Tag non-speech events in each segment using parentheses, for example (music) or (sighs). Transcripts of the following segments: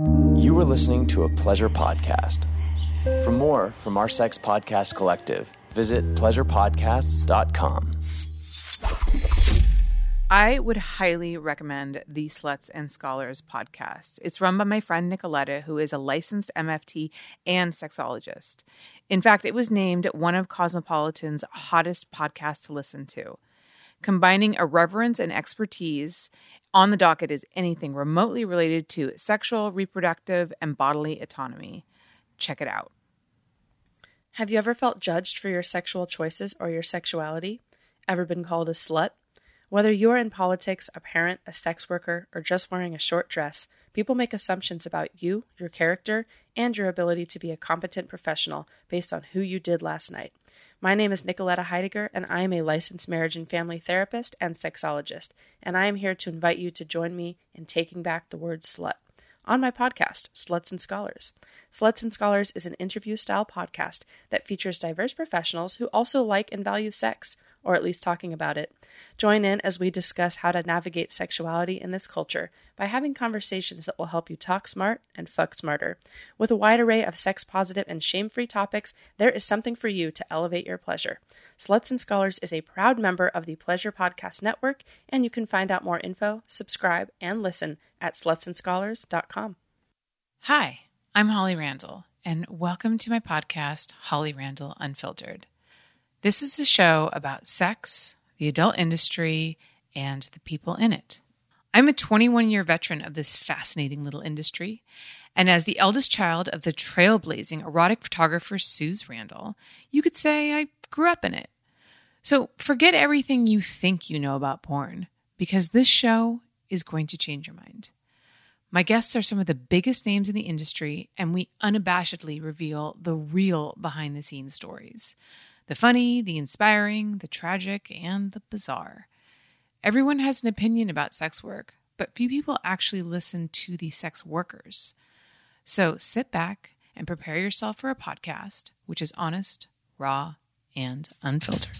You are listening to a pleasure podcast. For more from our sex podcast collective, visit pleasurepodcasts.com. I would highly recommend the Sluts and Scholars podcast. It's run by my friend Nicoletta, who is a licensed MFT and sexologist. In fact, it was named one of Cosmopolitan's hottest podcasts to listen to. Combining irreverence and expertise on the docket is anything remotely related to sexual, reproductive, and bodily autonomy. Check it out. Have you ever felt judged for your sexual choices or your sexuality? Ever been called a slut? Whether you're in politics, a parent, a sex worker, or just wearing a short dress, people make assumptions about you, your character, and your ability to be a competent professional based on who you did last night. My name is Nicoletta Heidegger, and I am a licensed marriage and family therapist and sexologist, and I am here to invite you to join me in taking back the word slut on my podcast, Sluts and Scholars. Sluts and Scholars is an interview style podcast that features diverse professionals who also like and value sex, or at least talking about it. Join in as we discuss how to navigate sexuality in this culture by having conversations that will help you talk smart and fuck smarter. With a wide array of sex positive and shame free topics, there is something for you to elevate your pleasure. Sluts and Scholars is a proud member of the Pleasure Podcast Network, and you can find out more info, subscribe, and listen at slutsandscholars.com. Hi, I'm Holly Randall, and welcome to my podcast, Holly Randall Unfiltered. This is a show about sex, the adult industry, and the people in it. I'm a 21 year veteran of this fascinating little industry, and as the eldest child of the trailblazing erotic photographer Suze Randall, you could say I grew up in it. So forget everything you think you know about porn, because this show is going to change your mind. My guests are some of the biggest names in the industry, and we unabashedly reveal the real behind the scenes stories the funny, the inspiring, the tragic, and the bizarre. Everyone has an opinion about sex work, but few people actually listen to the sex workers. So sit back and prepare yourself for a podcast which is honest, raw, and unfiltered.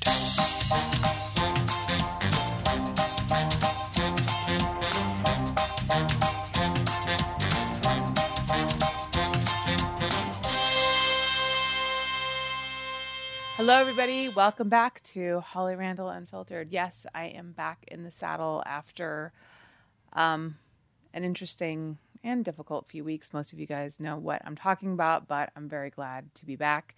Hello, everybody. Welcome back to Holly Randall Unfiltered. Yes, I am back in the saddle after um, an interesting and difficult few weeks. Most of you guys know what I'm talking about, but I'm very glad to be back.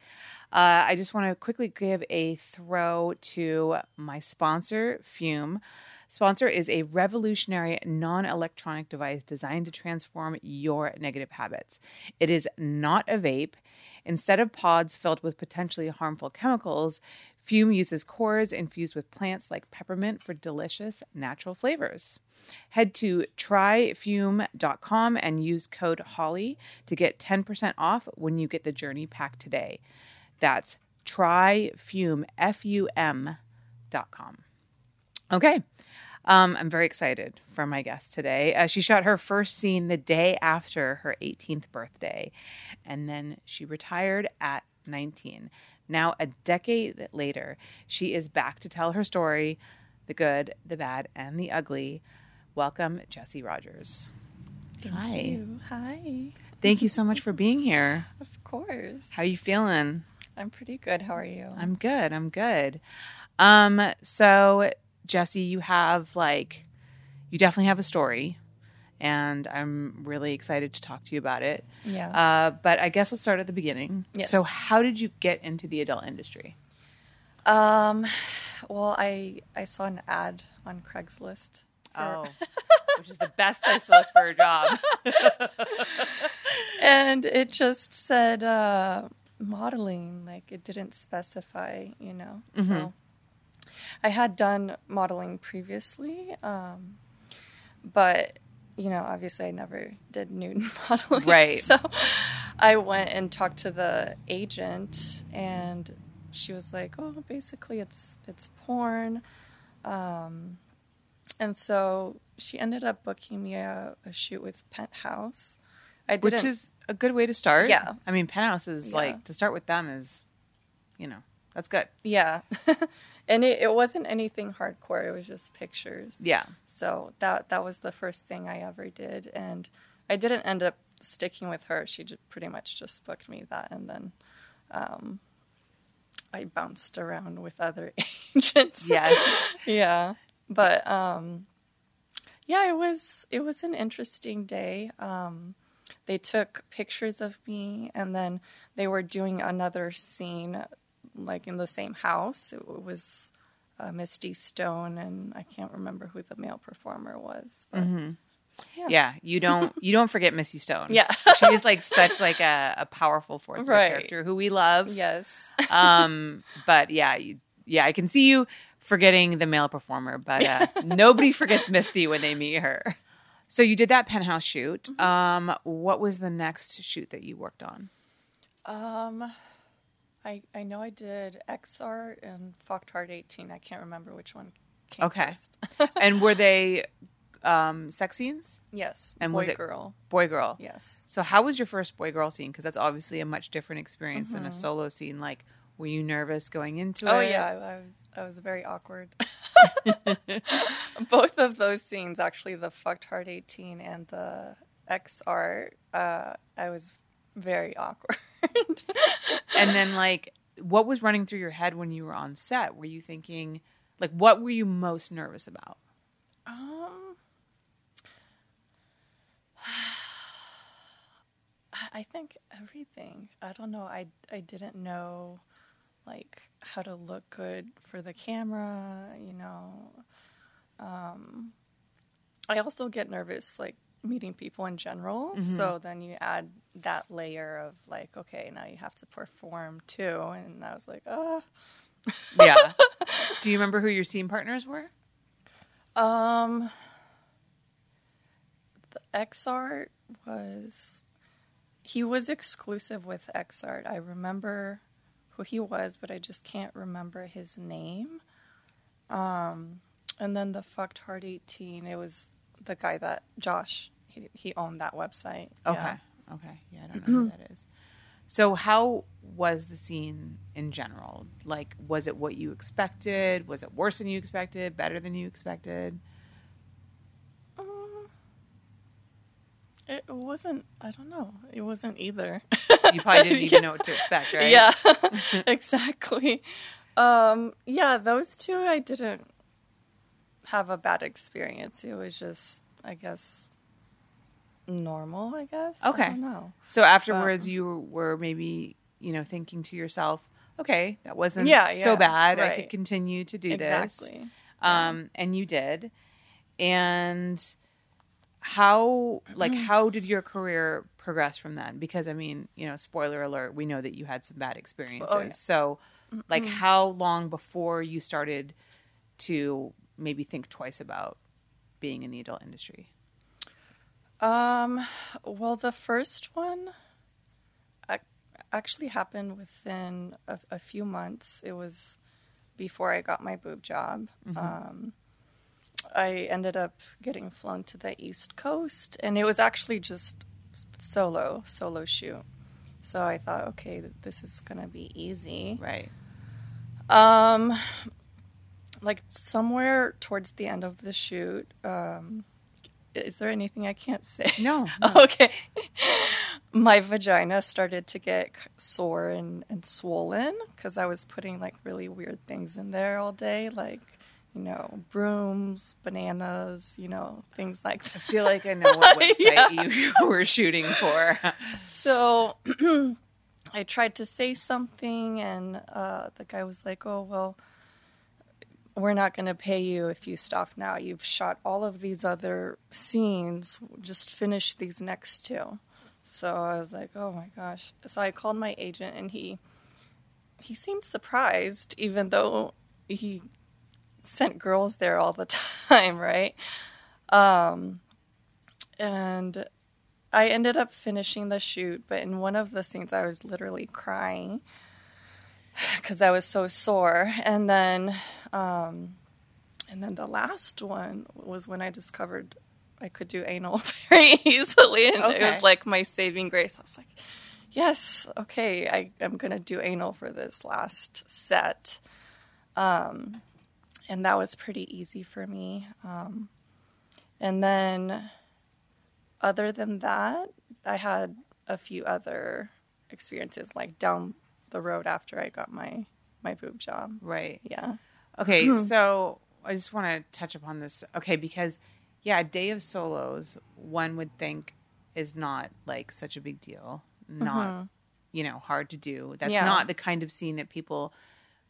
Uh, I just want to quickly give a throw to my sponsor, Fume. Sponsor is a revolutionary non electronic device designed to transform your negative habits. It is not a vape. Instead of pods filled with potentially harmful chemicals, Fume uses cores infused with plants like peppermint for delicious natural flavors. Head to tryfume.com and use code HOLLY to get 10% off when you get the journey pack today. That's tryfume, F-U-M.com. Okay. Um, I'm very excited for my guest today. Uh, she shot her first scene the day after her 18th birthday, and then she retired at 19. Now, a decade later, she is back to tell her story the good, the bad, and the ugly. Welcome, Jessie Rogers. Thank Hi. you. Hi. Thank you so much for being here. Of course. How are you feeling? I'm pretty good. How are you? I'm good. I'm good. Um, so Jessie, you have like, you definitely have a story, and I'm really excited to talk to you about it. Yeah. Uh, but I guess let's start at the beginning. Yes. So, how did you get into the adult industry? Um, well, I I saw an ad on Craigslist. For... Oh, (laughs) which is the best place to look for a job. (laughs) and it just said uh, modeling, like it didn't specify, you know. Mm-hmm. So I had done modeling previously, um, but you know, obviously, I never did nude (laughs) modeling. Right. So I went and talked to the agent, and she was like, "Oh, basically, it's it's porn." Um, and so she ended up booking me a, a shoot with Penthouse. I didn't, Which is a good way to start. Yeah. I mean, Penthouse is yeah. like to start with them is, you know, that's good. Yeah. (laughs) and it, it wasn't anything hardcore. It was just pictures. Yeah. So that that was the first thing I ever did, and I didn't end up sticking with her, she just pretty much just booked me that, and then um, I bounced around with other (laughs) agents. Yes. (laughs) yeah, but um, yeah, it was it was an interesting day. Um, they took pictures of me, and then they were doing another scene, like in the same house. It was uh, Misty Stone, and I can't remember who the male performer was. But Yeah. yeah, you don't (laughs) you don't forget Misty Stone. Yeah. she's like such like a, a powerful force of a character who we love. yes, Um, but yeah, you, yeah, I can see you forgetting the male performer, but uh, (laughs) nobody forgets Misty when they meet her. So you did that penthouse shoot. Mm-hmm. Um, what was the next shoot that you worked on? um, I I know I did X Art and Fucked Hard eighteen. I can't remember which one came Okay. first. (laughs) and were they um, sex scenes? yes, And boy was it- girl. Boy girl. Yes. So how was your first boy girl scene? Because that's obviously a much different experience than Mm-hmm. a solo scene. Like, were you nervous going into Oh it? Oh yeah, I, I, was, I was very awkward. (laughs) (laughs) Both of those scenes, actually, the fucked hard eighteen and the X art, uh, I was very awkward. (laughs) And then, like, what was running through your head when you were on set? Were you thinking, like, what were you most nervous about? um, (sighs) I think everything. I don't know. I I didn't know like how to look good for the camera. You know. Um, I also get nervous like meeting people in general. So then you add that layer of like, okay, now you have to perform too. And I was like, oh. Yeah. (laughs) Do you remember who your scene partners were? Um, the XArt was he was exclusive with XArt. I remember who he was, but I just can't remember his name. Um, and then the fucked hard eighteen. It was the guy that Josh. He he owned that website. Okay. Yeah. Okay. Yeah, I don't know who that is. So, how was the scene in general? Like, was it what you expected? Was it worse than you expected? Better than you expected? Um, it wasn't. I don't know. It wasn't either. You probably didn't (laughs) even know what to expect, right? Yeah, (laughs) exactly. Um, yeah, those two I didn't have a bad experience. It was just, I guess, normal. I guess. Okay. I don't know. So afterwards, you were maybe you know thinking to yourself, okay, that wasn't Yeah, so yeah, bad. I could continue to do this. Exactly. Um, and you did. And how like (clears throat) how did your career progress from then? Because I mean, you know, spoiler alert, we know that you had some bad experiences. Oh, yeah. So like how long before you started to maybe think twice about being in the adult industry? Um, well, the first one actually happened within a, a few months. It was before I got my boob job. Um, I ended up getting flown to the East Coast, and it was actually just solo, solo shoot. So I thought, okay, this is gonna be easy. Right. Um, like somewhere towards the end of the shoot, um, is there anything I can't say? No. (laughs) okay. My vagina started to get sore and, and swollen because I was putting like really weird things in there all day, like, you know, brooms, bananas, you know, things like that. I feel like I know what (laughs) website (laughs) you were shooting for. So (clears throat) I tried to say something, and uh, the guy was like, "Oh well, we're not going to pay you if you stop now. You've shot all of these other scenes. Just finish these next two. So I was like, "Oh my gosh!" So I called my agent, and he he seemed surprised, even though he sent girls there all the (laughs) time, right? Um, and I ended up finishing the shoot, but in one of the scenes, I was literally crying (sighs) because I was so sore. And then, um, and then the last one was when I discovered I could do anal (laughs) very easily, and it was like my saving grace. I was like, "Yes, okay, I, I'm gonna do anal for this last set," um, and that was pretty easy for me. Um, and then other than that, I had a few other experiences like down the road after I got my my boob job. Right. Yeah. Okay, hmm. so I just want to touch upon this. Okay, because yeah, day of solos one would think is not like such a big deal, not mm-hmm. you know hard to do. That's Yeah. not the kind of scene that people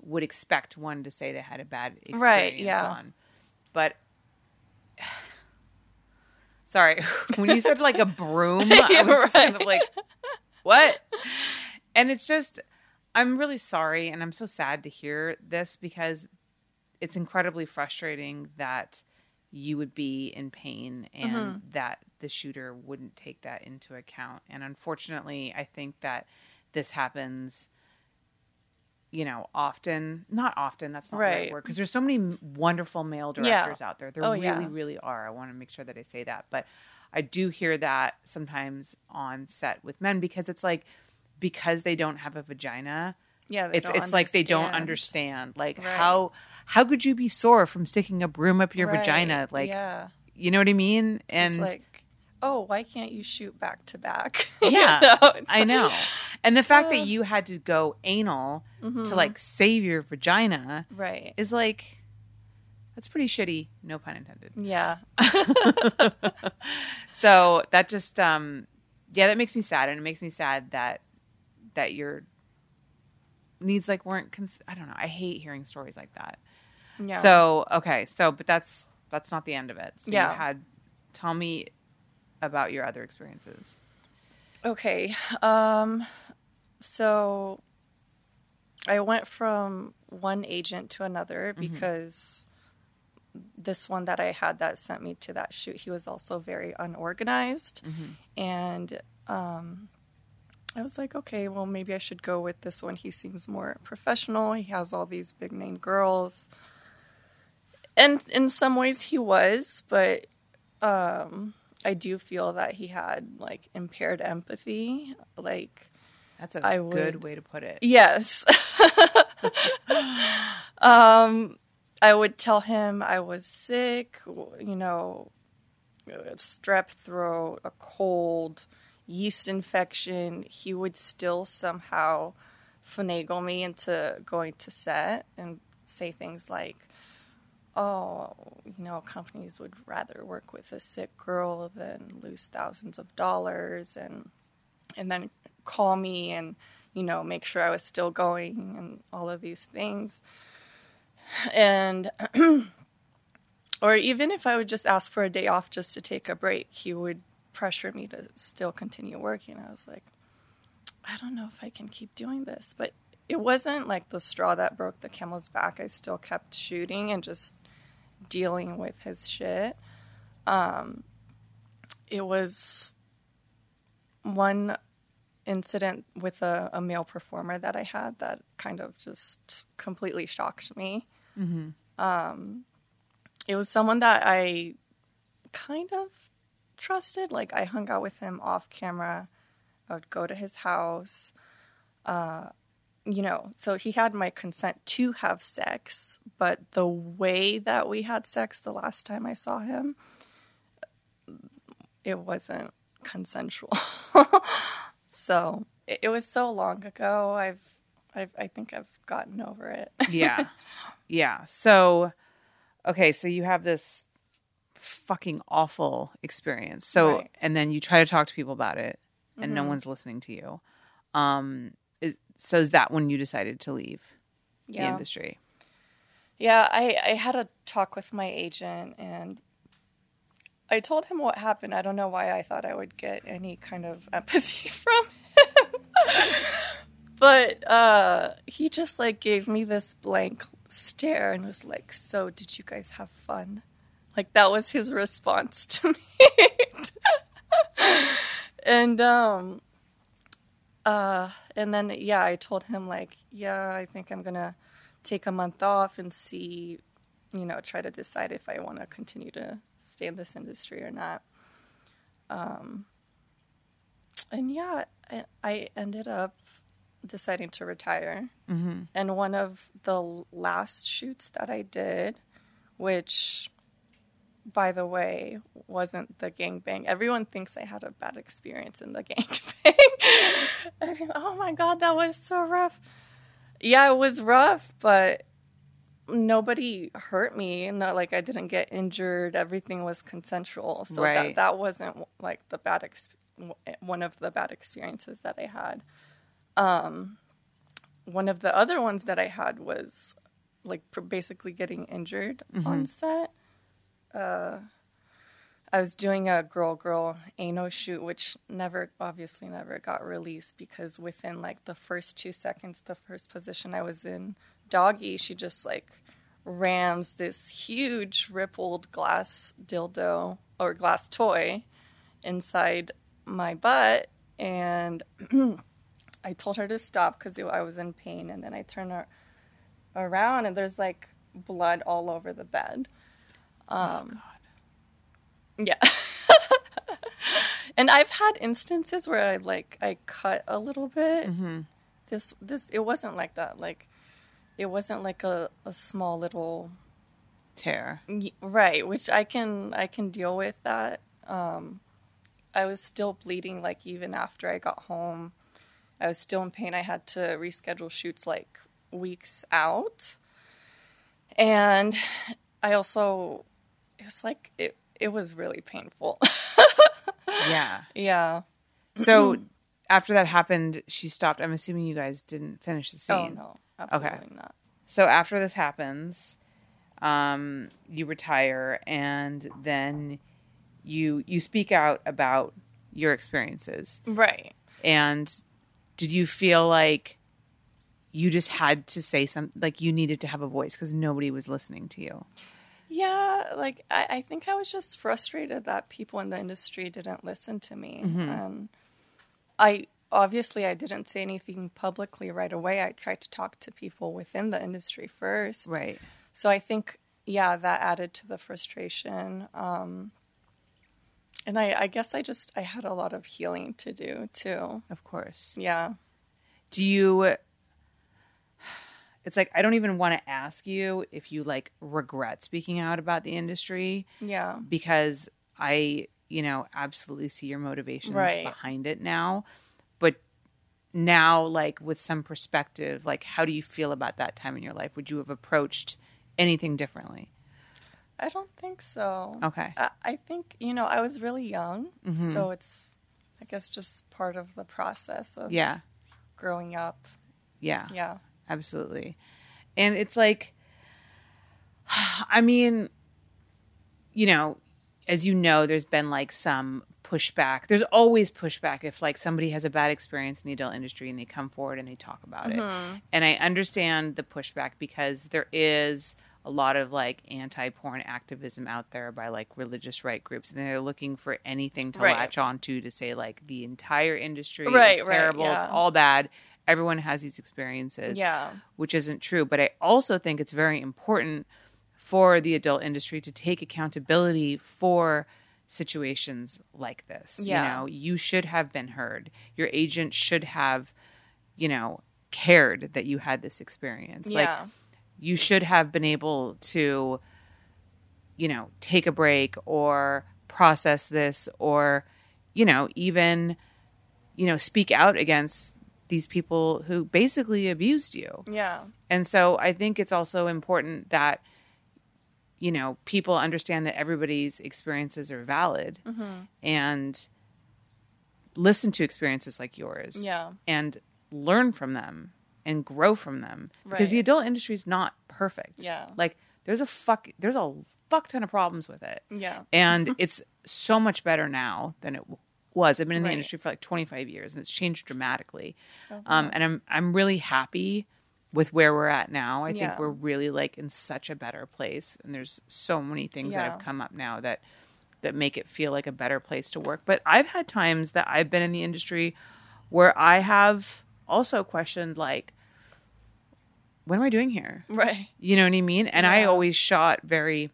would expect one to say they had a bad experience Right, yeah. on. But (sighs) sorry, (laughs) when you said like a broom, (laughs) I was just kind of like, what? And it's just, I'm really sorry, and I'm so sad to hear this because it's incredibly frustrating that you would be in pain and Mm-hmm. that the shooter wouldn't take that into account. And unfortunately, I think that this happens, you know, often. Not often, that's not the right Right. word. Because there's so many wonderful male Yeah. directors out there. There Oh, really, yeah. really are. I want to make sure that I say that. But I do hear that sometimes on set with men because it's like, because they don't have a vagina, Yeah. it's it's like they don't understand. like Right. how how could you be sore from sticking a broom up your Right, vagina like yeah. you know what i mean and It's like, oh, why can't you shoot back to back? (laughs) yeah i like- know and the fact Uh. that you had to go anal Mm-hmm. to like save your vagina Right. is like that's pretty shitty no pun intended Yeah. (laughs) so that just um yeah that makes me sad and it makes me sad that that your needs like weren't cons- i don't know i hate hearing stories like that Yeah. So okay, so but that's that's not the end of it. So Yeah. you had tell me about your other experiences. Okay. Um so I went from one agent to another because this one that I had that sent me to that shoot, he was also very unorganized. And um I was like, okay, well maybe I should go with this one. He seems more professional. He has all these big name girls. And in some ways he was, but um I do feel that he had like impaired empathy. Like, That's a I good would- way to put it. yes. (laughs) um, I would tell him I was sick, you know, strep throat, a cold, yeast infection. He would still somehow finagle me into going to set and say things like, oh, you know, companies would rather work with a sick girl than lose thousands of dollars and and then call me and you know make sure I was still going and all of these things. And (clears throat) or even if I would just ask for a day off just to take a break, he would pressure me to still continue working. I was like, I don't know if I can keep doing this, but it wasn't like the straw that broke the camel's back. I still kept shooting and just dealing with his shit. Um, it was one incident with a, a male performer that I had that kind of just completely shocked me. Um, it was someone that I kind of trusted. Like I hung out with him off camera. I would go to his house. Uh, you know, so he had my consent to have sex, but the way that we had sex the last time I saw him, it wasn't consensual. (laughs) so it, it was so long ago. I've, I've, I think I've gotten over it. Yeah. (laughs) yeah. So okay, so you have this fucking awful experience. So Right. and then you try to talk to people about it and Mm-hmm. no one's listening to you. Um is, so is that when you decided to leave the industry? Yeah, I, I had a talk with my agent and I told him what happened. I don't know why I thought I would get any kind of (laughs) empathy from him. (laughs) but uh, he just like gave me this blank stare and was like, So, did you guys have fun? Like, that was his response (laughs) to me. and, um, uh, and then, yeah, I told him, like, yeah, I think I'm gonna take a month off and see, you know, try to decide if I want to continue to stay in this industry or not. Um, and yeah, I, I ended up deciding to retire. Mm-hmm. And one of the last shoots that I did, which by the way, wasn't the gangbang. Everyone thinks I had a bad experience in the (laughs) gangbang. I mean, oh my god, that was so rough. Yeah, it was rough, but nobody hurt me. Not like I didn't get injured. Everything was consensual. So Right. that that wasn't like the bad ex- one of the bad experiences that I had. Um, one of the other ones that I had was like pr- basically getting injured on set. Uh, I was doing a girl girl anal shoot, which never, obviously, never got released because within like the first two seconds, the first position I was in, doggy, she just like rams this huge rippled glass dildo or glass toy inside my butt, and (clears throat) I told her to stop because I was in pain, and then I turned her around, and there's like blood all over the bed. Um, Yeah. (laughs) and I've had instances where I like I cut a little bit. This this it wasn't like that. Like it wasn't like a, a small little Tear. Right which i can i can deal with that um i was still bleeding like even after i got home i was still in pain i had to reschedule shoots like weeks out and i also it was like it it was really painful (laughs) Yeah. yeah So (clears throat) after that happened, she stopped. I'm assuming you guys didn't finish the scene. oh no absolutely not So after this happens, um, you retire, and then you you speak out about your experiences. right And did you feel like you just had to say something, like you needed to have a voice because nobody was listening to you? Yeah, like I, I think I was just frustrated that people in the industry didn't listen to me. And I obviously I didn't say anything publicly right away. I tried to talk to people within the industry first. Right. So I think yeah, that added to the frustration. Um and I, I guess I just I had a lot of healing to do too. Of course. Yeah. do you it's like i don't even want to ask you if you like regret speaking out about the industry Yeah. because i you know absolutely see your motivations Right. behind it now but now like with some perspective like how do you feel about that time in your life would you have approached anything differently I don't think so. Okay. I, I think, you know, I was really young. Mm-hmm. So it's, I guess, just part of the process of yeah growing up. yeah Yeah. Absolutely and it's like (sighs) i mean you know as you know there's been like some pushback there's always pushback if like somebody has a bad experience in the adult industry and they come forward and they talk about it mm-hmm. and i understand the pushback because there is a lot of like anti-porn activism out there by like religious right groups and they're looking for anything to Right. latch on to to say like the entire industry Right, is right, terrible yeah. it's all bad everyone has these experiences Yeah. which isn't true. But I also think it's very important for the adult industry to take accountability for situations like this. Yeah. You know, you should have been heard. Your agent should have, you know, cared that you had this experience. Like you should have been able to, you know, take a break or process this or, you know, even, you know, speak out against these people who basically abused you. Yeah. And so I think it's also important that you know people understand that everybody's experiences are valid Mm-hmm. and listen to experiences like yours Yeah. and learn from them and grow from them because Right. the adult industry is not perfect. Yeah. Like there's a fuck there's a fuck ton of problems with it. Yeah. And (laughs) it's so much better now than it was. I've been in the Right. industry for like 25 years and it's changed dramatically. Um, and I'm I'm really happy with where we're at now. I Yeah. think we're really like in such a better place and there's so many things that have come up now that that make it feel like a better place to work. But I've had times that I've been in the industry where I have also questioned like what am I doing here? Right. You know what I mean? And I always shot very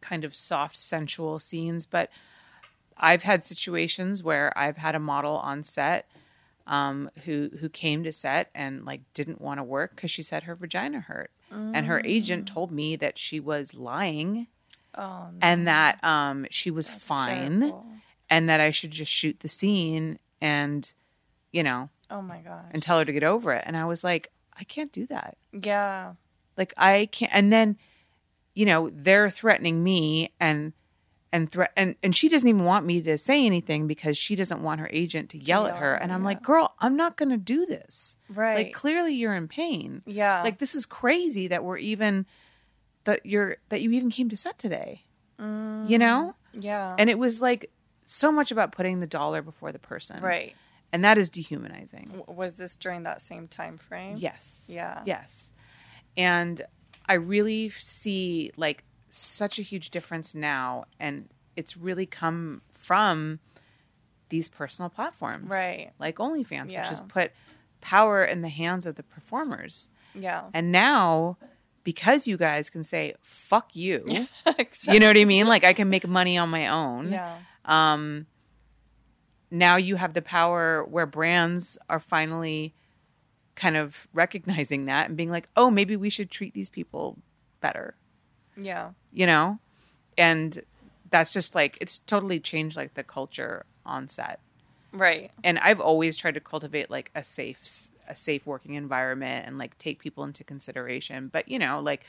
kind of soft, sensual scenes, but I've had situations where I've had a model on set um, who who came to set and like didn't want to work because she said her vagina hurt, and her agent told me that she was lying Oh, no. and that um, she was That's fine, terrible. and that I should just shoot the scene and, you know, Oh my god, and tell her to get over it. And I was like, I can't do that. yeah. Like I can't. And then, you know, they're threatening me and and threat and and she doesn't even want me to say anything because she doesn't want her agent to yell at her. And I'm yeah. like, girl, I'm not to do this. Right. Like clearly you're in pain. Yeah. Like this is crazy that we're even that you're that you even came to set today. Mm. You know? yeah. And it was like so much about putting the dollar before the person. right. And that is dehumanizing. W- Was this during that same time frame? Yes. Yeah. Yes. And I really see like such a huge difference now and it's really come from these personal platforms. Right. Like OnlyFans, which has put power in the hands of the performers. Yeah. And now because you guys can say fuck you. (laughs) exactly. You know what I mean? Like I can make money on my own. Yeah. Um now you have the power where brands are finally kind of recognizing that and being like, "Oh, maybe we should treat these people better." Yeah. You know? And that's just like it's totally changed like the culture on set. Right. And I've always tried to cultivate like a safe a safe working environment and like take people into consideration. But, you know, like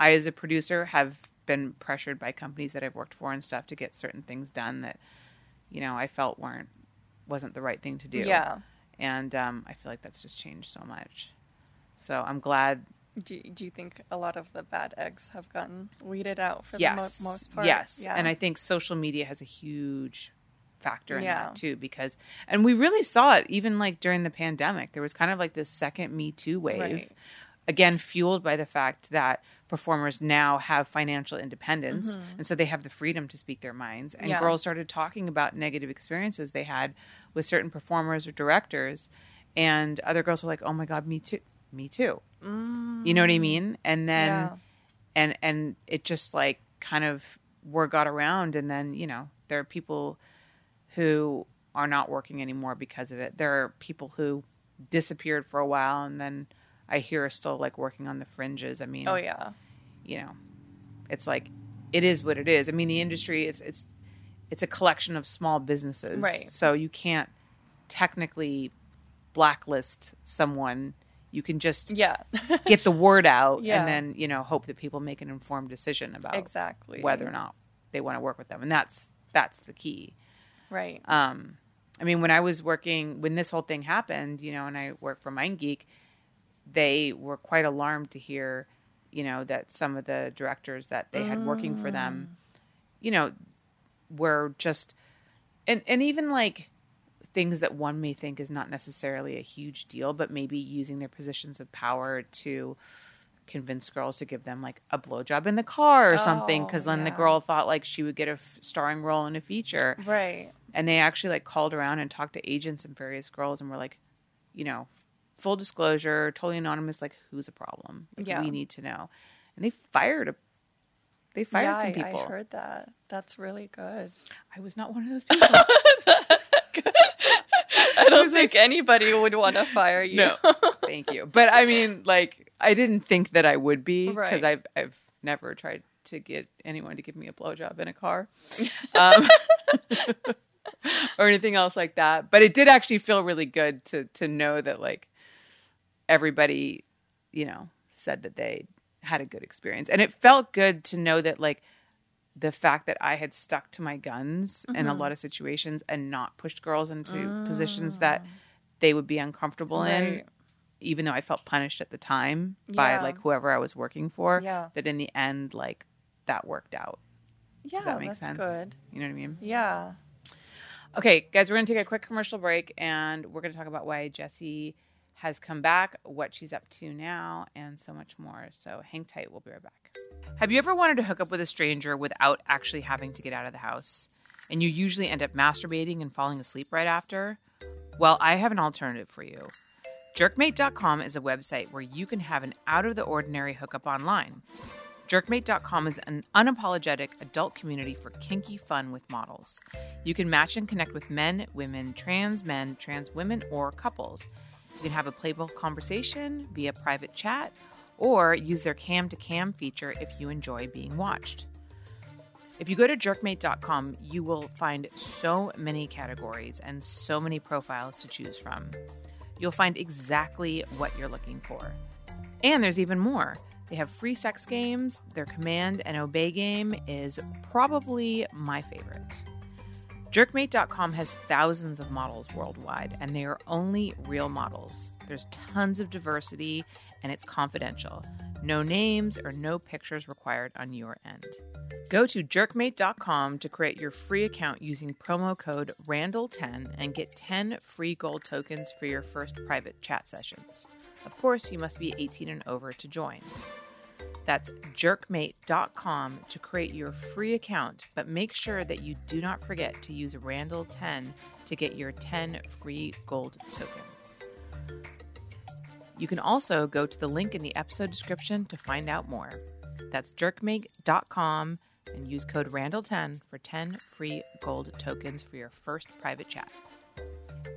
I as a producer have been pressured by companies that I've worked for and stuff to get certain things done that you know, I felt weren't wasn't the right thing to do. Yeah. And um, I feel like that's just changed so much. So I'm glad. Do, do you think a lot of the bad eggs have gotten weeded out for Yes, the mo- most part? yes, Yeah. and I think social media has a huge factor in Yeah. that too because and we really saw it even like during the pandemic there was kind of like this second me too wave Right. again fueled by the fact that performers now have financial independence and so they have the freedom to speak their minds and Mm-hmm. Yeah. girls started talking about negative experiences they had with certain performers or directors and other girls were like oh my god me too me too you know what i mean and then Yeah. and and it just like kind of word got around and then you know there are people who are not working anymore because of it there are people who disappeared for a while and then i hear are still like working on the fringes i mean Oh yeah. you know it's like it is what it is i mean the industry it's it's it's a collection of small businesses Right. so you can't technically blacklist someone you can just Yeah. (laughs) get the word out Yeah. and then you know hope that people make an informed decision about exactly. whether or not they want to work with them and that's that's the key Right. um i mean when i was working when this whole thing happened you know and i worked for mindgeek they were quite alarmed to hear you know that some of the directors that they had working for them you know were just and and even like things that one may think is not necessarily a huge deal but maybe using their positions of power to convince girls to give them like a blowjob in the car or something Oh, because then the girl thought like she would get a f- starring role in a feature right. and they actually like called around and talked to agents and various girls and were like you know full disclosure totally anonymous like who's a problem like, Yeah. we need to know and they fired a they fired yeah, some I- people I heard that. That's really good. I was not one of those people (laughs) (laughs) I don't think anybody would want to fire you. no (laughs) thank you but i mean like i didn't think that i would be because Right. i've i've never tried to get anyone to give me a blowjob in a car (laughs) um, or anything else like that but it did actually feel really good to to know that like everybody you know said that they had a good experience and it felt good to know that like the fact that I had stuck to my guns in a Mm-hmm. lot of situations and not pushed girls into positions that they would be uncomfortable in, Mm. Even though I felt punished at the time by like whoever I was working for. Yeah. That in the end, like that worked out. Yeah, Does that make that's sense? good. You know what I mean? Yeah. Okay, guys, we're going to take a quick commercial break and we're going to talk about why Jessie has come back, what she's up to now, and so much more. So hang tight. We'll be right back. Have you ever wanted to hook up with a stranger without actually having to get out of the house? And you usually end up masturbating and falling asleep right after? Well, I have an alternative for you. Jerkmate.com is a website where you can have an out of the ordinary hookup online. Jerkmate.com is an unapologetic adult community for kinky fun with models. You can match and connect with men, women, trans men, trans women, or couples. You can have a playful conversation via private chat or use their cam to cam feature if you enjoy being watched. If you go to jerkmate.com, you will find so many categories and so many profiles to choose from. You'll find exactly what you're looking for. And there's even more. They have free sex games. Their command and obey game is probably my favorite. Jerkmate.com has thousands of models worldwide, and they are only real models. There's tons of diversity, and it's confidential. No names or no pictures required on your end. Go to jerkmate.com to create your free account using promo code RANDALL10 and get 10 free gold tokens for your first private chat sessions. Of course, you must be 18 and over to join. That's jerkmate.com to create your free account, but make sure that you do not forget to use Randall10 to get your 10 free gold tokens. You can also go to the link in the episode description to find out more. That's jerkmate.com and use code RANDALL10 for 10 free gold tokens for your first private chat.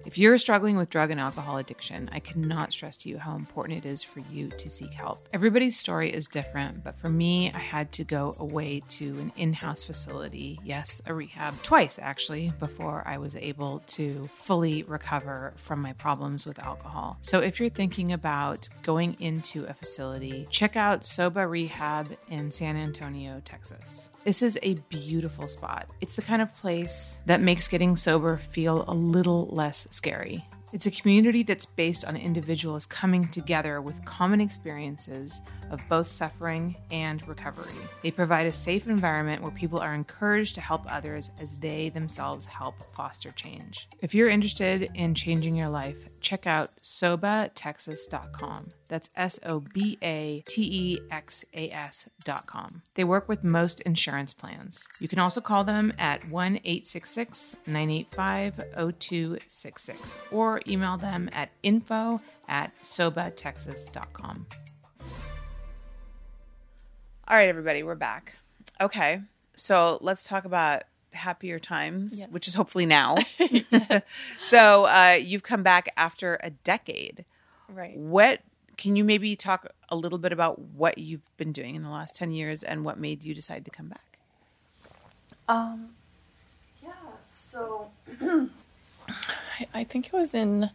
If you're struggling with drug and alcohol addiction, I cannot stress to you how important it is for you to seek help. Everybody's story is different, but for me, I had to go away to an in house facility, yes, a rehab, twice actually, before I was able to fully recover from my problems with alcohol. So if you're thinking about going into a facility, check out Soba Rehab in San Antonio, Texas. This is a beautiful spot. It's the kind of place that makes getting sober feel a little less scary. It's a community that's based on individuals coming together with common experiences of both suffering and recovery. They provide a safe environment where people are encouraged to help others as they themselves help foster change. If you're interested in changing your life, check out sobatexas.com. That's S O B A T E X A S.com. They work with most insurance plans. You can also call them at 1 866 985 0266 or email them at info at sobatexas.com. All right, everybody, we're back. Okay, so let's talk about happier times, Yes. which is hopefully now. (laughs) (laughs) so uh, you've come back after a decade. Right. What can you maybe talk a little bit about what you've been doing in the last 10 years and what made you decide to come back? Um, yeah. So (clears throat) I, I think it was in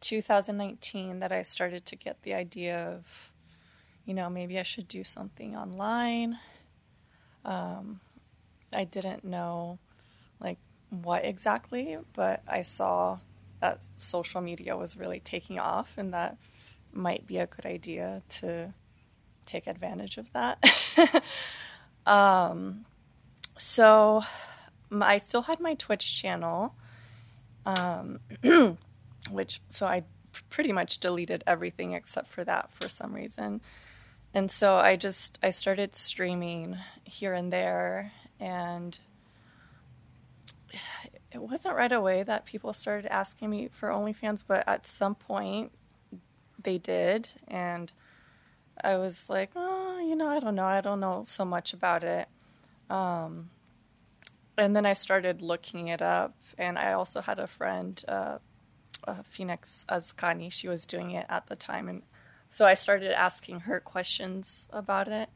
2019 that I started to get the idea of, you know, maybe I should do something online. Um, I didn't know, like, what exactly, but I saw that social media was really taking off, and that might be a good idea to take advantage of that. (laughs) um, so I still had my Twitch channel, um, (clears throat) which so I pretty much deleted everything except for that for some reason. And so I just I started streaming here and there and (sighs) it wasn't right away that people started asking me for OnlyFans, but at some point they did and I was like, oh, you know, I don't know. I don't know so much about it. Um, and then I started looking it up, and I also had a friend, uh, uh, Phoenix Azkani. She was doing it at the time, and so I started asking her questions about it.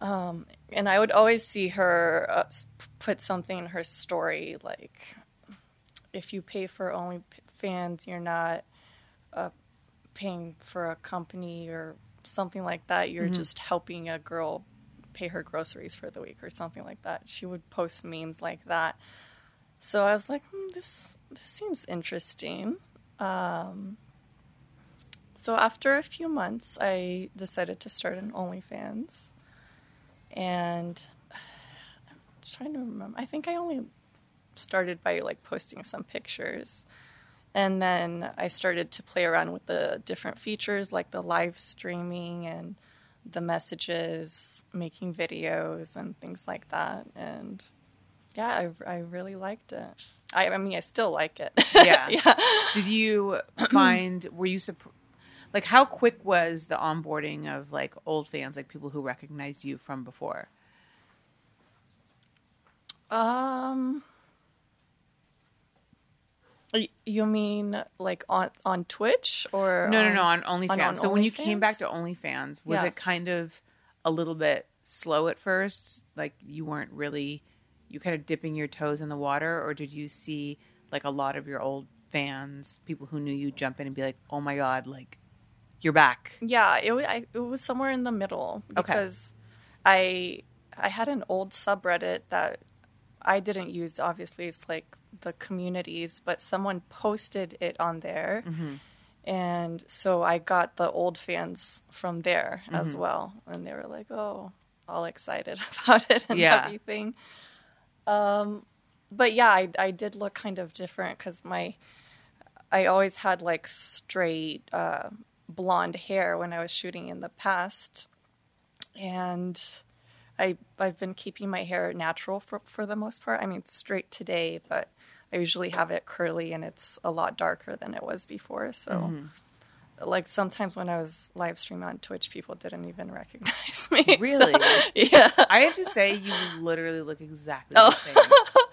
Um, and I would always see her uh, put something in her story like, "If you pay for OnlyFans, you're not paying for a company or something like that. You're just helping a girl pay her groceries for the week or something like that. She would post memes like that. So I was like, hmm, this this seems interesting. Um, so after a few months, I decided to start an OnlyFans, and (sighs) I'm trying to remember. I think I only started by like posting some pictures. And then I started to play around with the different features like the live streaming and the messages, making videos and things like that. And yeah, I, I really liked it. I, I mean, I still like it. (laughs) Yeah. yeah. Did you (clears throat) find, were you, surprised? like, how quick was the onboarding of like old fans, like people who recognized you from before? Um, you mean like on on Twitch or No, no, no, on- on OnlyFans. on so when you came back to OnlyFans, was Yeah. it kind of a little bit slow at first? Like you weren't really you kind of dipping your toes in the water, or did you see like a lot of your old fans, people who knew you, jump in and be like, "Oh my god, like you're back"? Yeah, it I, it was somewhere in the middle Okay. because I I had an old subreddit that I didn't use. Obviously, it's like the communities, but someone posted it on there, Mm-hmm. and so I got the old fans from there as Mm-hmm. well, and they were like, "Oh, all excited (laughs) about it and Yeah. everything." Um, but yeah, I I did look kind of different because my I always had like straight uh, blonde hair when I was shooting in the past, and I I've been keeping my hair natural for for the most part. I mean, straight today, but I usually have it curly, and it's a lot darker than it was before. So. Mm-hmm. Like sometimes when I was live streaming on Twitch, people didn't even recognize me. (laughs) So, Really? yeah. I have to say, you literally look exactly Oh. the same.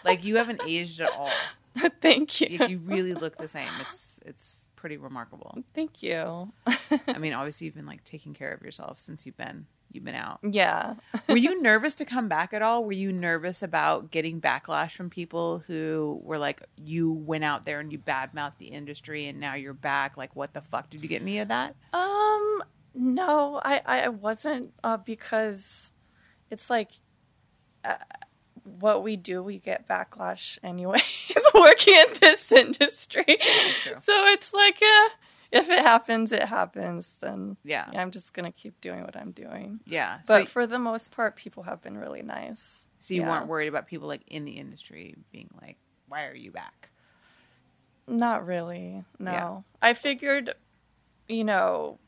like you haven't aged at all. (laughs) Thank you. Like, you really look the same. It's it's pretty remarkable. Thank you. I mean, obviously you've been like taking care of yourself since you've been you've been out. Yeah. (laughs) Were you (laughs) nervous to come back at all? Were you nervous about getting backlash from people who were like, you went out there and you badmouthed the industry and now you're back? Like, what the fuck? Did you get any of that? Um, no, I I wasn't uh, because it's like uh, what we do, we get backlash anyways. (laughs) working in this industry, so it's like, uh, (laughs) if it happens, it happens. Then Yeah. I'm just gonna keep doing what I'm doing. Yeah. But so, for the most part, people have been really nice. so you yeah. weren't worried about people like in the industry being like, why are you back? Not really. No. Yeah. I figured, you know,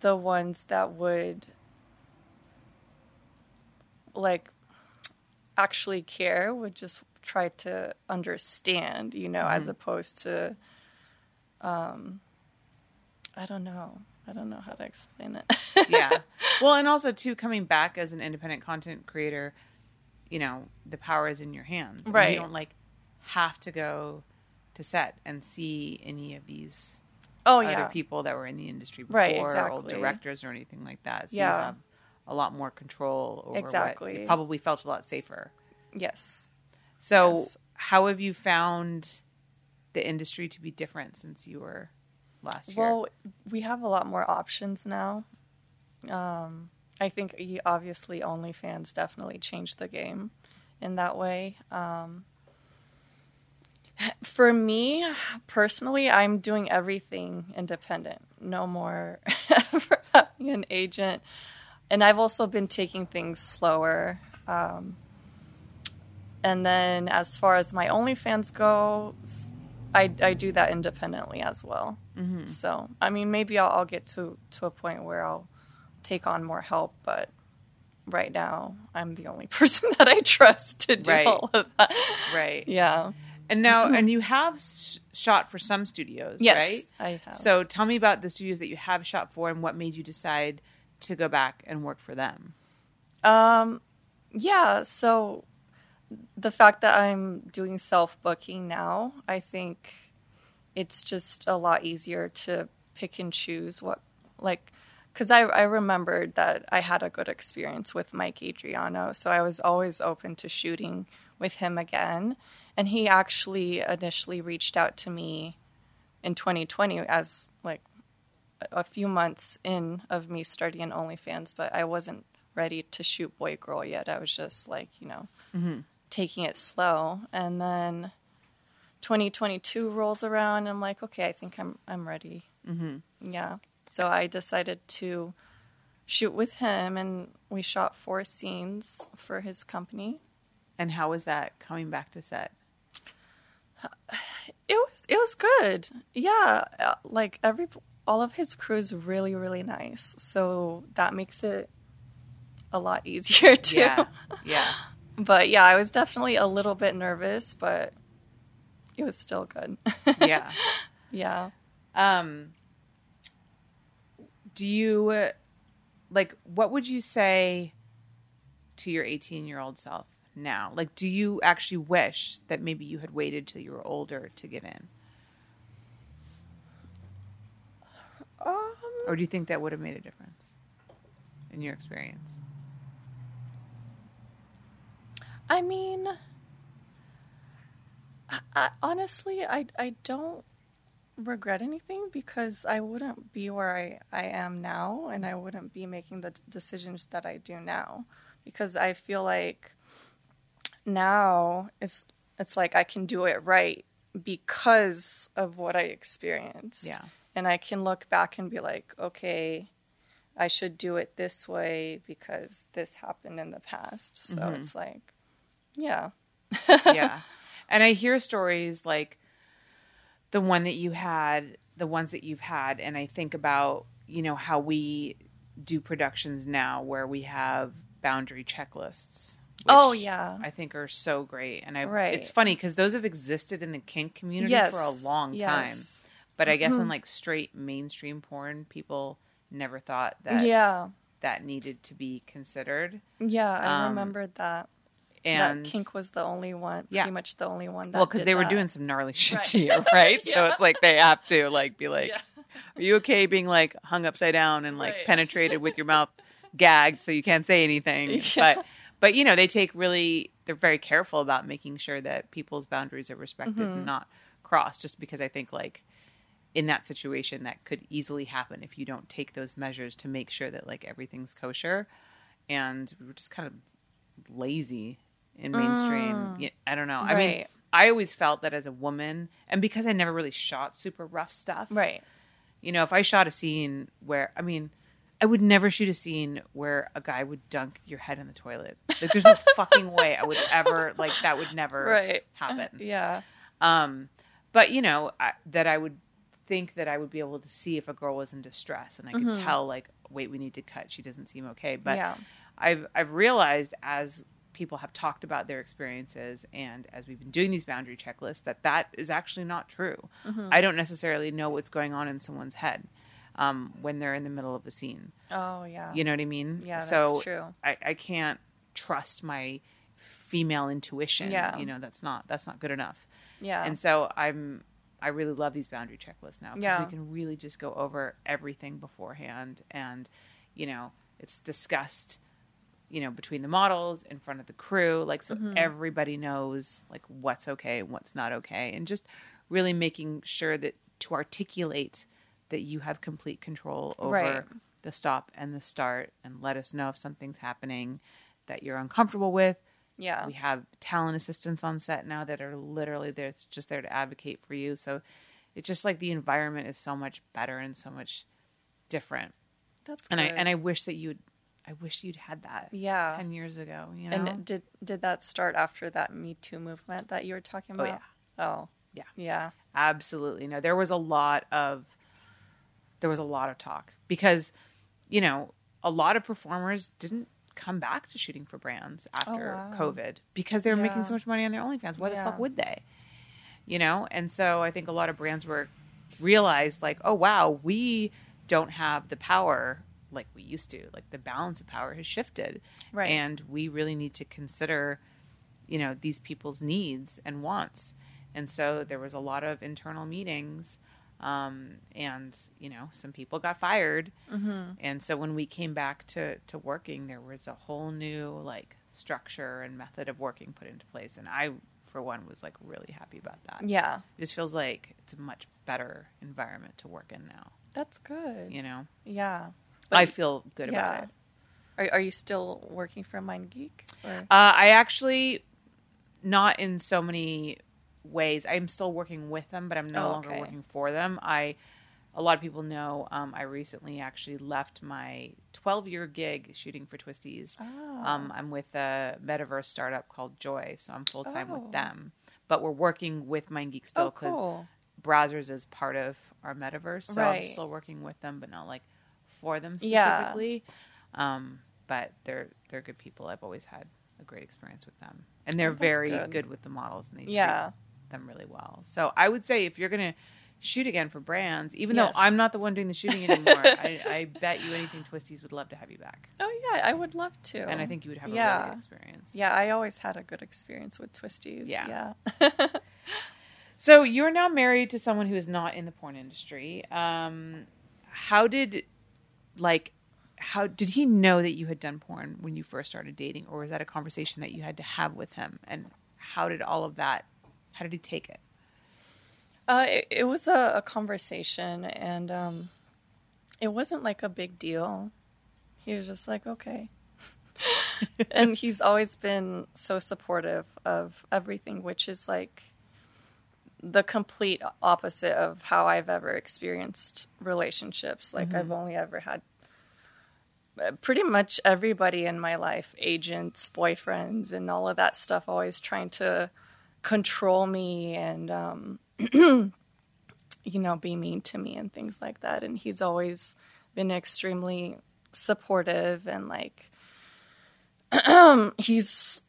the ones that would like actually care would just try to understand, you know, as opposed to um I don't know. I don't know how to explain it. yeah. (laughs) Well, and also too coming back as an independent content creator, you know, the power is in your hands. And Right. You don't like have to go to set and see any of these oh other yeah. people that were in the industry before Right, or exactly. directors or anything like that. So Yeah. you have a lot more control over what Exactly. you probably felt a lot safer. Yes. So Yes. how have you found the industry to be different since you were last year? Well, we have a lot more options now. Um, I think obviously OnlyFans definitely changed the game in that way. Um, (laughs) for me personally, I'm doing everything independent. No more having (laughs) an agent, and I've also been taking things slower. Um, and then as far as my OnlyFans go, s- I, I do that independently as well. So, I mean, maybe I'll, I'll get to, to a point where I'll take on more help, but right now I'm the only (laughs) person that I trust to do Right. all of that. right. Yeah. And now, (clears throat) and you have sh- shot for some studios, right? Yes, right? I have. So tell me about the studios that you have shot for and what made you decide to go back and work for them. Um, yeah. So the fact that I'm doing self booking now, I think it's just a lot easier to pick and choose what, like, because I, I remembered that I had a good experience with Mike Adriano. So I was always open to shooting with him again. And he actually initially reached out to me in 2020 as like a- few months in of me starting OnlyFans, but I wasn't ready to shoot boy girl yet. I was just like, you know, mm-hmm. Taking it slow. And then 2022 rolls around, and I'm like, okay, I think I'm I'm ready. Mm-hmm. Yeah. So I decided to shoot with him, and we shot four scenes for his company. And how was that coming back to set? It was it was good. Yeah, uh, like every all of his crew is really really nice. So that makes it a lot (laughs) easier too. Yeah. Yeah. But yeah, I was definitely a little bit nervous, but it was still good. (laughs) Yeah. yeah. Um, do you like what would you say to your 18 year old self now? Like, do you actually wish that maybe you had waited till you were older to get in? Um, Or do you think that would have made a difference in your experience? I mean, I, I, honestly, I I don't regret anything because I wouldn't be where I, I am now and I wouldn't be making the decisions that I do now because I feel like now it's it's like I can do it right because of what I experienced. Yeah. And I can look back and be like, okay, I should do it this way because this happened in the past. So Mm-hmm. it's like, yeah. yeah. And I hear stories like the one that you had, the ones that you've had, and I think about, you know, how we do productions now where we have boundary checklists. Oh, yeah. I think are so great. And I Right. it's funny because those have existed in the kink community Yes. for a long Yes. Mm-hmm. time. But I guess in like straight mainstream porn, people never thought that yeah. that needed to be considered. Yeah, I Um, remembered that. And that Kink was the only one, Yeah. pretty much the only one that. well, because they were that. doing some gnarly shit Right. to you, (laughs) right? So it's like they have to like be like, Yeah. "Are you okay being like hung upside down and like Right. penetrated with your (laughs) mouth gagged so you can't say anything?" Yeah. But but you know they take really they're very careful about making sure that people's boundaries are respected Mm-hmm. and not crossed. Just because I think like in that situation that could easily happen if you don't take those measures to make sure that like everything's kosher, and we're just kind of lazy in mainstream. Yeah, I don't know. I mean, Mm. I always felt that as a woman, and because I never really shot super rough stuff, Right. You know, if I shot a scene where, I mean, I would never shoot a scene where a guy would dunk your head in the toilet. Like, there's no (laughs) fucking way I would ever like that would never Right. happen. (laughs) Yeah. Um, but you know I, that I would think that I would be able to see if a girl was in distress, and I could tell like, wait, we need to cut. She doesn't seem okay. But Yeah. I've I've realized as people have talked about their experiences and as we've been doing these boundary checklists that that is actually not true. I don't necessarily know what's going on in someone's head um, when they're in the middle of a scene. Oh yeah. You know what I mean? Yeah, that's so true. I, I can't trust my female intuition. Yeah. You know, that's not that's not good enough. Yeah. And so I'm I really love these boundary checklists now because Yeah. we can really just go over everything beforehand and you know, it's discussed you know, between the models in front of the crew, like so Mm-hmm. everybody knows like what's okay and what's not okay and just really making sure that to articulate that you have complete control over Right. the stop and the start and let us know if something's happening that you're uncomfortable with. yeah. We have talent assistants on set now that are literally there it's just there to advocate for you. So it's just like the environment is so much better and so much different. That's good. And I and I wish that you'd I wish you'd had that Yeah. 10 years ago, you know. And did did that start after that Me Too movement that you were talking about? Oh, about? Oh Yeah. yeah. Absolutely. No, there was a lot of there was a lot of talk because you know, a lot of performers didn't come back to shooting for brands oh, after wow. COVID because they were making so much money on their OnlyFans. Why the fuck would they? You know? And so I think a lot of brands were realized like, "Oh wow, we don't have the power like we used to. Like the balance of power has shifted." Right. And we really need to consider you know these people's needs and wants and so there was a lot of internal meetings um, and you know some people got fired Mm-hmm. and so when we came back to to working there was a whole new like structure and method of working put into place and i for one was like really happy about that Yeah. it just feels like it's a much better environment to work in now That's good. you know Yeah. I feel good about yeah. it Are are you still working for MindGeek? Uh, I actually not in so many ways. I'm still working with them, but I'm no Oh, longer okay. working for them. I a lot of people know um, I recently actually left my 12 year gig shooting for Twistys. Ah. Um, I'm with a metaverse startup called Joy, so I'm full time Oh. with them. But we're working with MindGeek still oh, because cool. Brazzers is part of our metaverse, so I'm still working with them, but not like for them Yeah. specifically. Um, but they're they're good people. I've always had a great experience with them, and they're Oh, very good. good. with the models, and they Yeah. treat them really well. So I would say if you're gonna shoot again for brands, even Yes. though I'm not the one doing the shooting anymore, (laughs) I, I bet you anything Twistys would love to have you back, Oh yeah, I would love to. and I think you would have a Yeah. really good experience. Yeah, I always had a good experience with Twistys. Yeah. Yeah. (laughs) So you're now married to someone who is not in the porn industry. Um, how did, like, how did he know that you had done porn when you first started dating, or was that a conversation that you had to have with him? And how did all of that? How did he take it? Uh, it, it was a, a conversation, and um, it wasn't like a big deal. He was just like, okay. (laughs) and he's always been so supportive of everything, which is like the complete opposite of how I've ever experienced relationships. Like, I've only ever had uh, pretty much everybody in my life agents, boyfriends, and all of that stuff always trying to control me and, um, (clears throat) you know, be mean to me and things like that. And he's always been extremely supportive and like, (clears throat) he's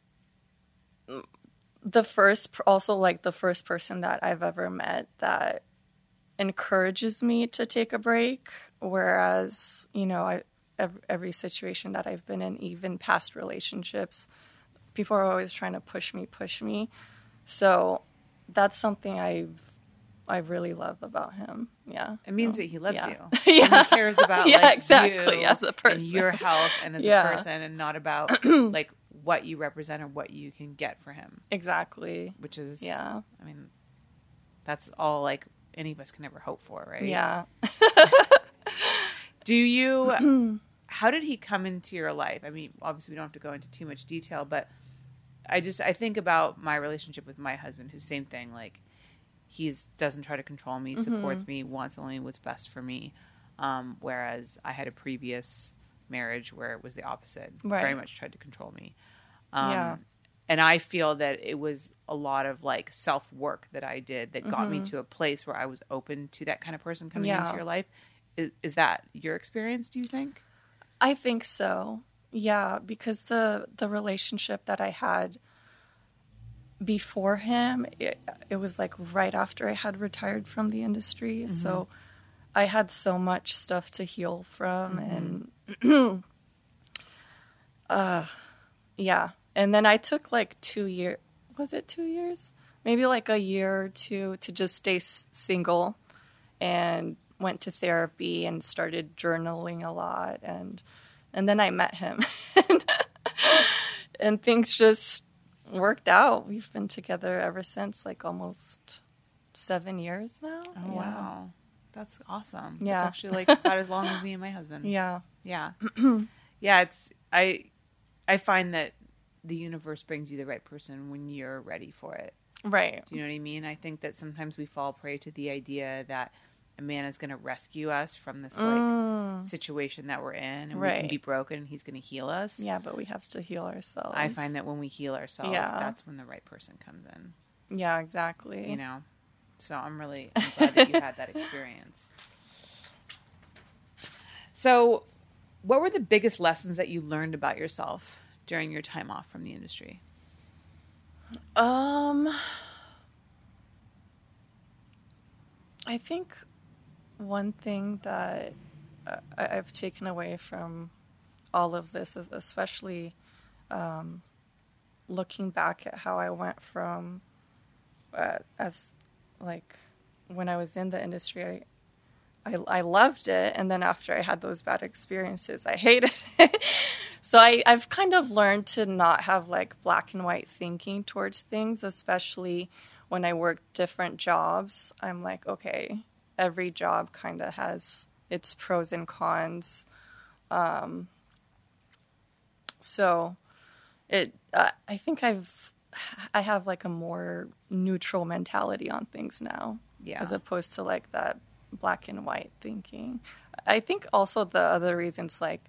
the first, also like the first person that I've ever met that encourages me to take a break. Whereas, you know, I, every, situation that I've been in, even past relationships, people are always trying to push me, push me. So that's something I've I really love about him. Yeah, It means that he loves Yeah. you. Yeah. (laughs) And he cares about (laughs) Yeah, like exactly, you as a person. and your health and as Yeah. a person, and not about (clears throat) like what you represent or what you can get for him. exactly. Which is Yeah. I mean, that's all like any of us can ever hope for, right? Yeah. (laughs) Do you? (clears throat) how did he come into your life? I mean, obviously we don't have to go into too much detail, but I just I think about my relationship with my husband, who's same thing. Like he's doesn't try to control me, supports me, wants only what's best for me. Um, whereas I had a previous marriage where it was the opposite, very much tried to control me. Um, Yeah. And I feel that it was a lot of like self work that I did that got me mm-hmm. to a place where I was open to that kind of person coming Yeah. into your life. Is, is that your experience? Do you think? I think so. Yeah, because the the relationship that I had before him, it, it was like right after I had retired from the industry. So mm-hmm. I had so much stuff to heal from mm-hmm. and uh yeah. And then I took like 2 year was it 2 years? Maybe like a year or two to just stay s- single and went to therapy and started journaling a lot and and then I met him (laughs) and things just worked out. We've been together ever since like almost 7 years now. Oh wow, that's awesome. Yeah. it's actually like about as long as me and my husband. (laughs) Yeah. yeah, (clears throat) yeah. It's I I find that the universe brings you the right person when you're ready for it. Right. Do you know what I mean? I think that sometimes we fall prey to the idea that a man is going to rescue us from this like mm. situation that we're in, and we can be broken, and he's going to heal us. Yeah, but we have to heal ourselves. I find that when we heal ourselves, Yeah. that's when the right person comes in. Yeah, exactly. You know, so I'm really I'm glad that you had that (laughs) experience. So, what were the biggest lessons that you learned about yourself during your time off from the industry? Um, I think one thing that I've taken away from all of this is especially um, looking back at how I went from uh, as like when I was in the industry, I, I I loved it, and then after I had those bad experiences, I hated (laughs) it. so I I've kind of learned to not have like black and white thinking towards things, especially when I work different jobs. I'm like, okay, every job kind of has its pros and cons. Um, so it uh, I think I've I have like a more neutral mentality on things now Yeah. as opposed to like that black and white thinking. I think also the other reasons like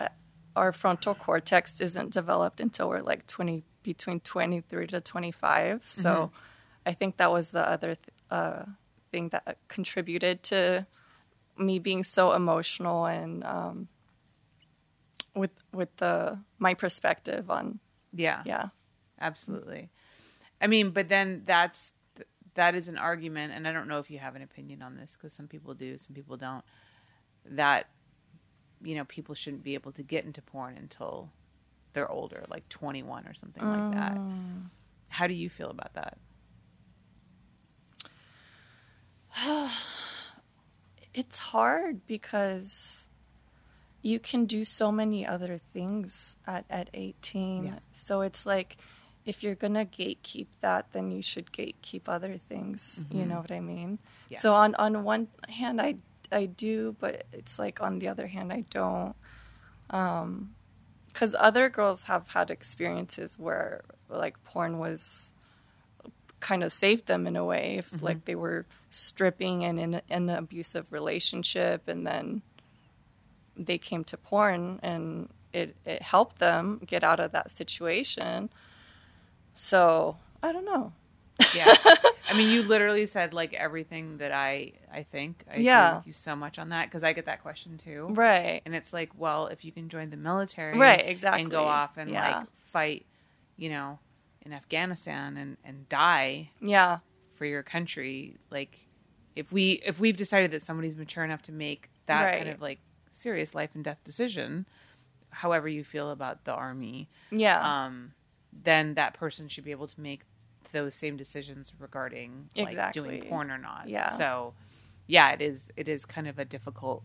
uh, our frontal cortex isn't developed until we're like 20 between 23 to 25. So I think that was the other th- uh, thing that contributed to me being so emotional and um, with with the my perspective on Yeah. yeah Absolutely. I mean, but then that's that is an argument, and I don't know if you have an opinion on this because some people do, some people don't. That you know, people shouldn't be able to get into porn until they're older, like twenty one or something like that. Mm. How do you feel about that? (sighs) it's hard because you can do so many other things at, at 18. Yeah. So it's like, if you're going to gatekeep that, then you should gatekeep other things. You mm-hmm. know what I mean? Yes. So on, on one hand, I, I do, but it's like on the other hand, I don't. Um, because other girls have had experiences where like porn was kind of saved them in a way if mm-hmm. like they were stripping and in an abusive relationship and then they came to porn and it, it helped them get out of that situation so i don't know Yeah. (laughs) I mean, you literally said like everything that I I think. I agree Yeah. with you so much on that because I get that question too. right And it's like, well, if you can join the military, Right, exactly, and go off and Yeah. like fight, you know, in Afghanistan and and die yeah for your country, like if we if we've decided that somebody's mature enough to make that kind of like serious life and death decision, however you feel about the army, yeah um, then that person should be able to make those same decisions regarding like doing porn or not. Yeah. So, yeah, it is. It is kind of a difficult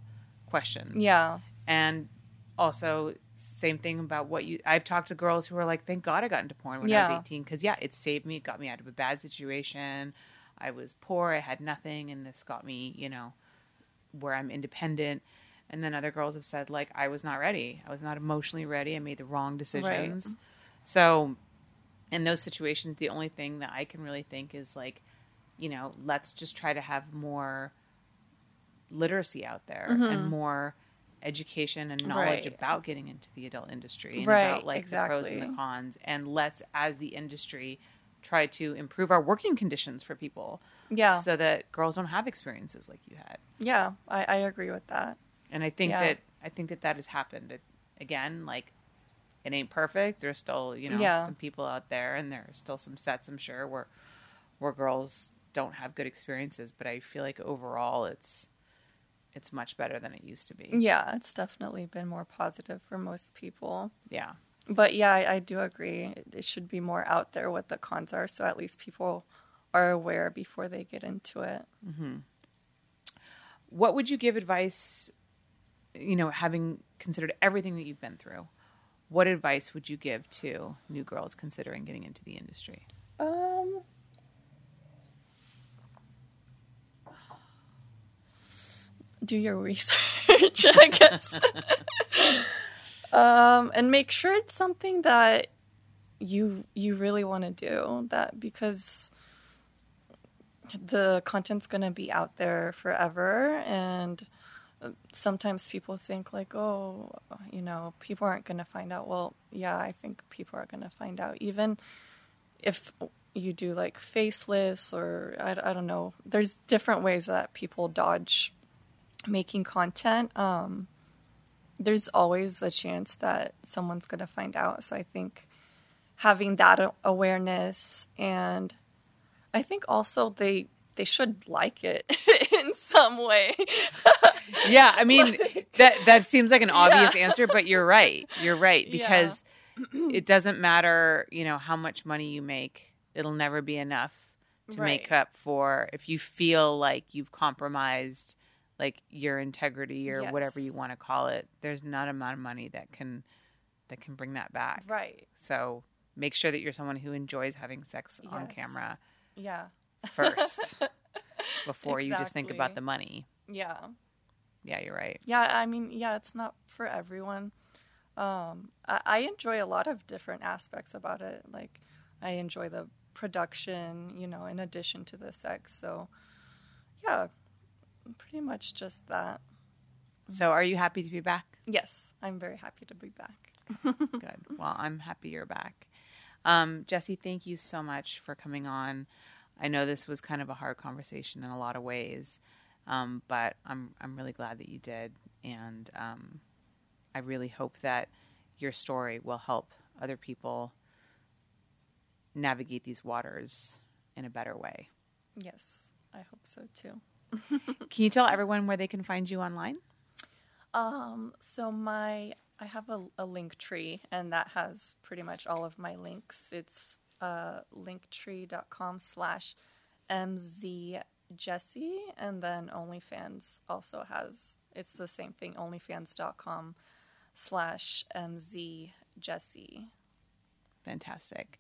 question. yeah And also, same thing about what you. I've talked to girls who are like, "Thank God I got into porn when I was 18 because yeah, it saved me. It got me out of a bad situation. I was poor. I had nothing, and this got me, you know, where I'm independent." And then other girls have said like, "I was not ready. I was not emotionally ready. I made the wrong decisions." So, in those situations, the only thing that I can really think is like, you know, let's just try to have more literacy out there and more education and knowledge Mm-hmm. Right. about getting into the adult industry and Right, about like the pros and the cons. And let's, as the industry, try to improve our working conditions for people. Yeah. So that girls don't have experiences like you had. yeah I, I agree with that And I think Yeah. that I think that that has happened It- again. Like it ain't perfect. There's still you know Yeah. some people out there, and there are still some sets I'm sure where where girls don't have good experiences. But I feel like overall it's it's much better than it used to be. yeah it's definitely been more positive for most people Yeah. But yeah, I, I do agree. It, it should be more out there what the cons are, so at least people are aware before they get into it. Mm-hmm. What would you give advice? You know, having considered everything that you've been through, what advice would you give to new girls considering getting into the industry? Um, do your research, (laughs) I guess. (laughs) um, and make sure it's something that you you really want to do. That because the content's going to be out there forever and sometimes people think like oh you know people aren't going to find out. Well yeah i think people are going to find out. Even if you do like faceless or I, I don't know there's different ways that people dodge making content. Um, there's always a chance that someone's going to find out. So i think having that awareness and i think also they they should like it (laughs) in some way (laughs) Yeah, I mean that that seems like an obvious answer, but you're right. You're right Yeah. because it doesn't matter, you know, how much money you make. It'll never be enough to make up for if you feel like you've compromised like your integrity or whatever you want to call it. There's not amount of money that can that can bring that back. right So make sure that you're someone who enjoys having sex on camera yeah first (laughs) before you just think about the money. yeah Yeah, you're right. Yeah, I mean, yeah, it's not for everyone. Um, I, I enjoy a lot of different aspects about it. Like, I enjoy the production, you know, in addition to the sex. So, yeah, pretty much just that. So are you happy to be back? Yes, I'm very happy to be back. (laughs) Good. Well, I'm happy you're back. Um, Jessie, thank you so much for coming on. I know this was kind of a hard conversation in a lot of ways, um, but I'm I'm really glad that you did, and um, I really hope that your story will help other people navigate these waters in a better way. Yes, I hope so too. (laughs) (laughs) Can you tell everyone where they can find you online? Um, so my I have a, a link tree and that has pretty much all of my links. It's uh linktree.com slash mz Jessie, and then OnlyFans also has it's the same thing. OnlyFans.com slash mz Jessie. Fantastic.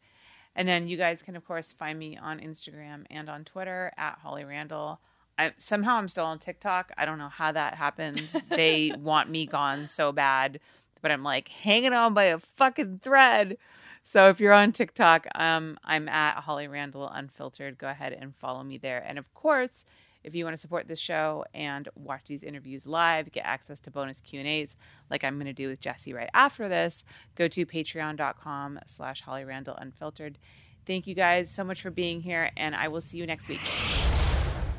And then you guys can, of course, find me on Instagram and on Twitter at Holly Randall. I, somehow I'm still on TikTok. I don't know how that happened. (laughs) they want me gone so bad, but I'm like hanging on by a fucking thread. So if you're on TikTok, um, I'm at Holly Randall Unfiltered. Go ahead and follow me there. And of course, if you want to support this show and watch these interviews live, get access to bonus Q&As like I'm going to do with Jessie right after this, go to patreon.com slash Holly Randall Unfiltered. Thank you guys so much for being here, and I will see you next week.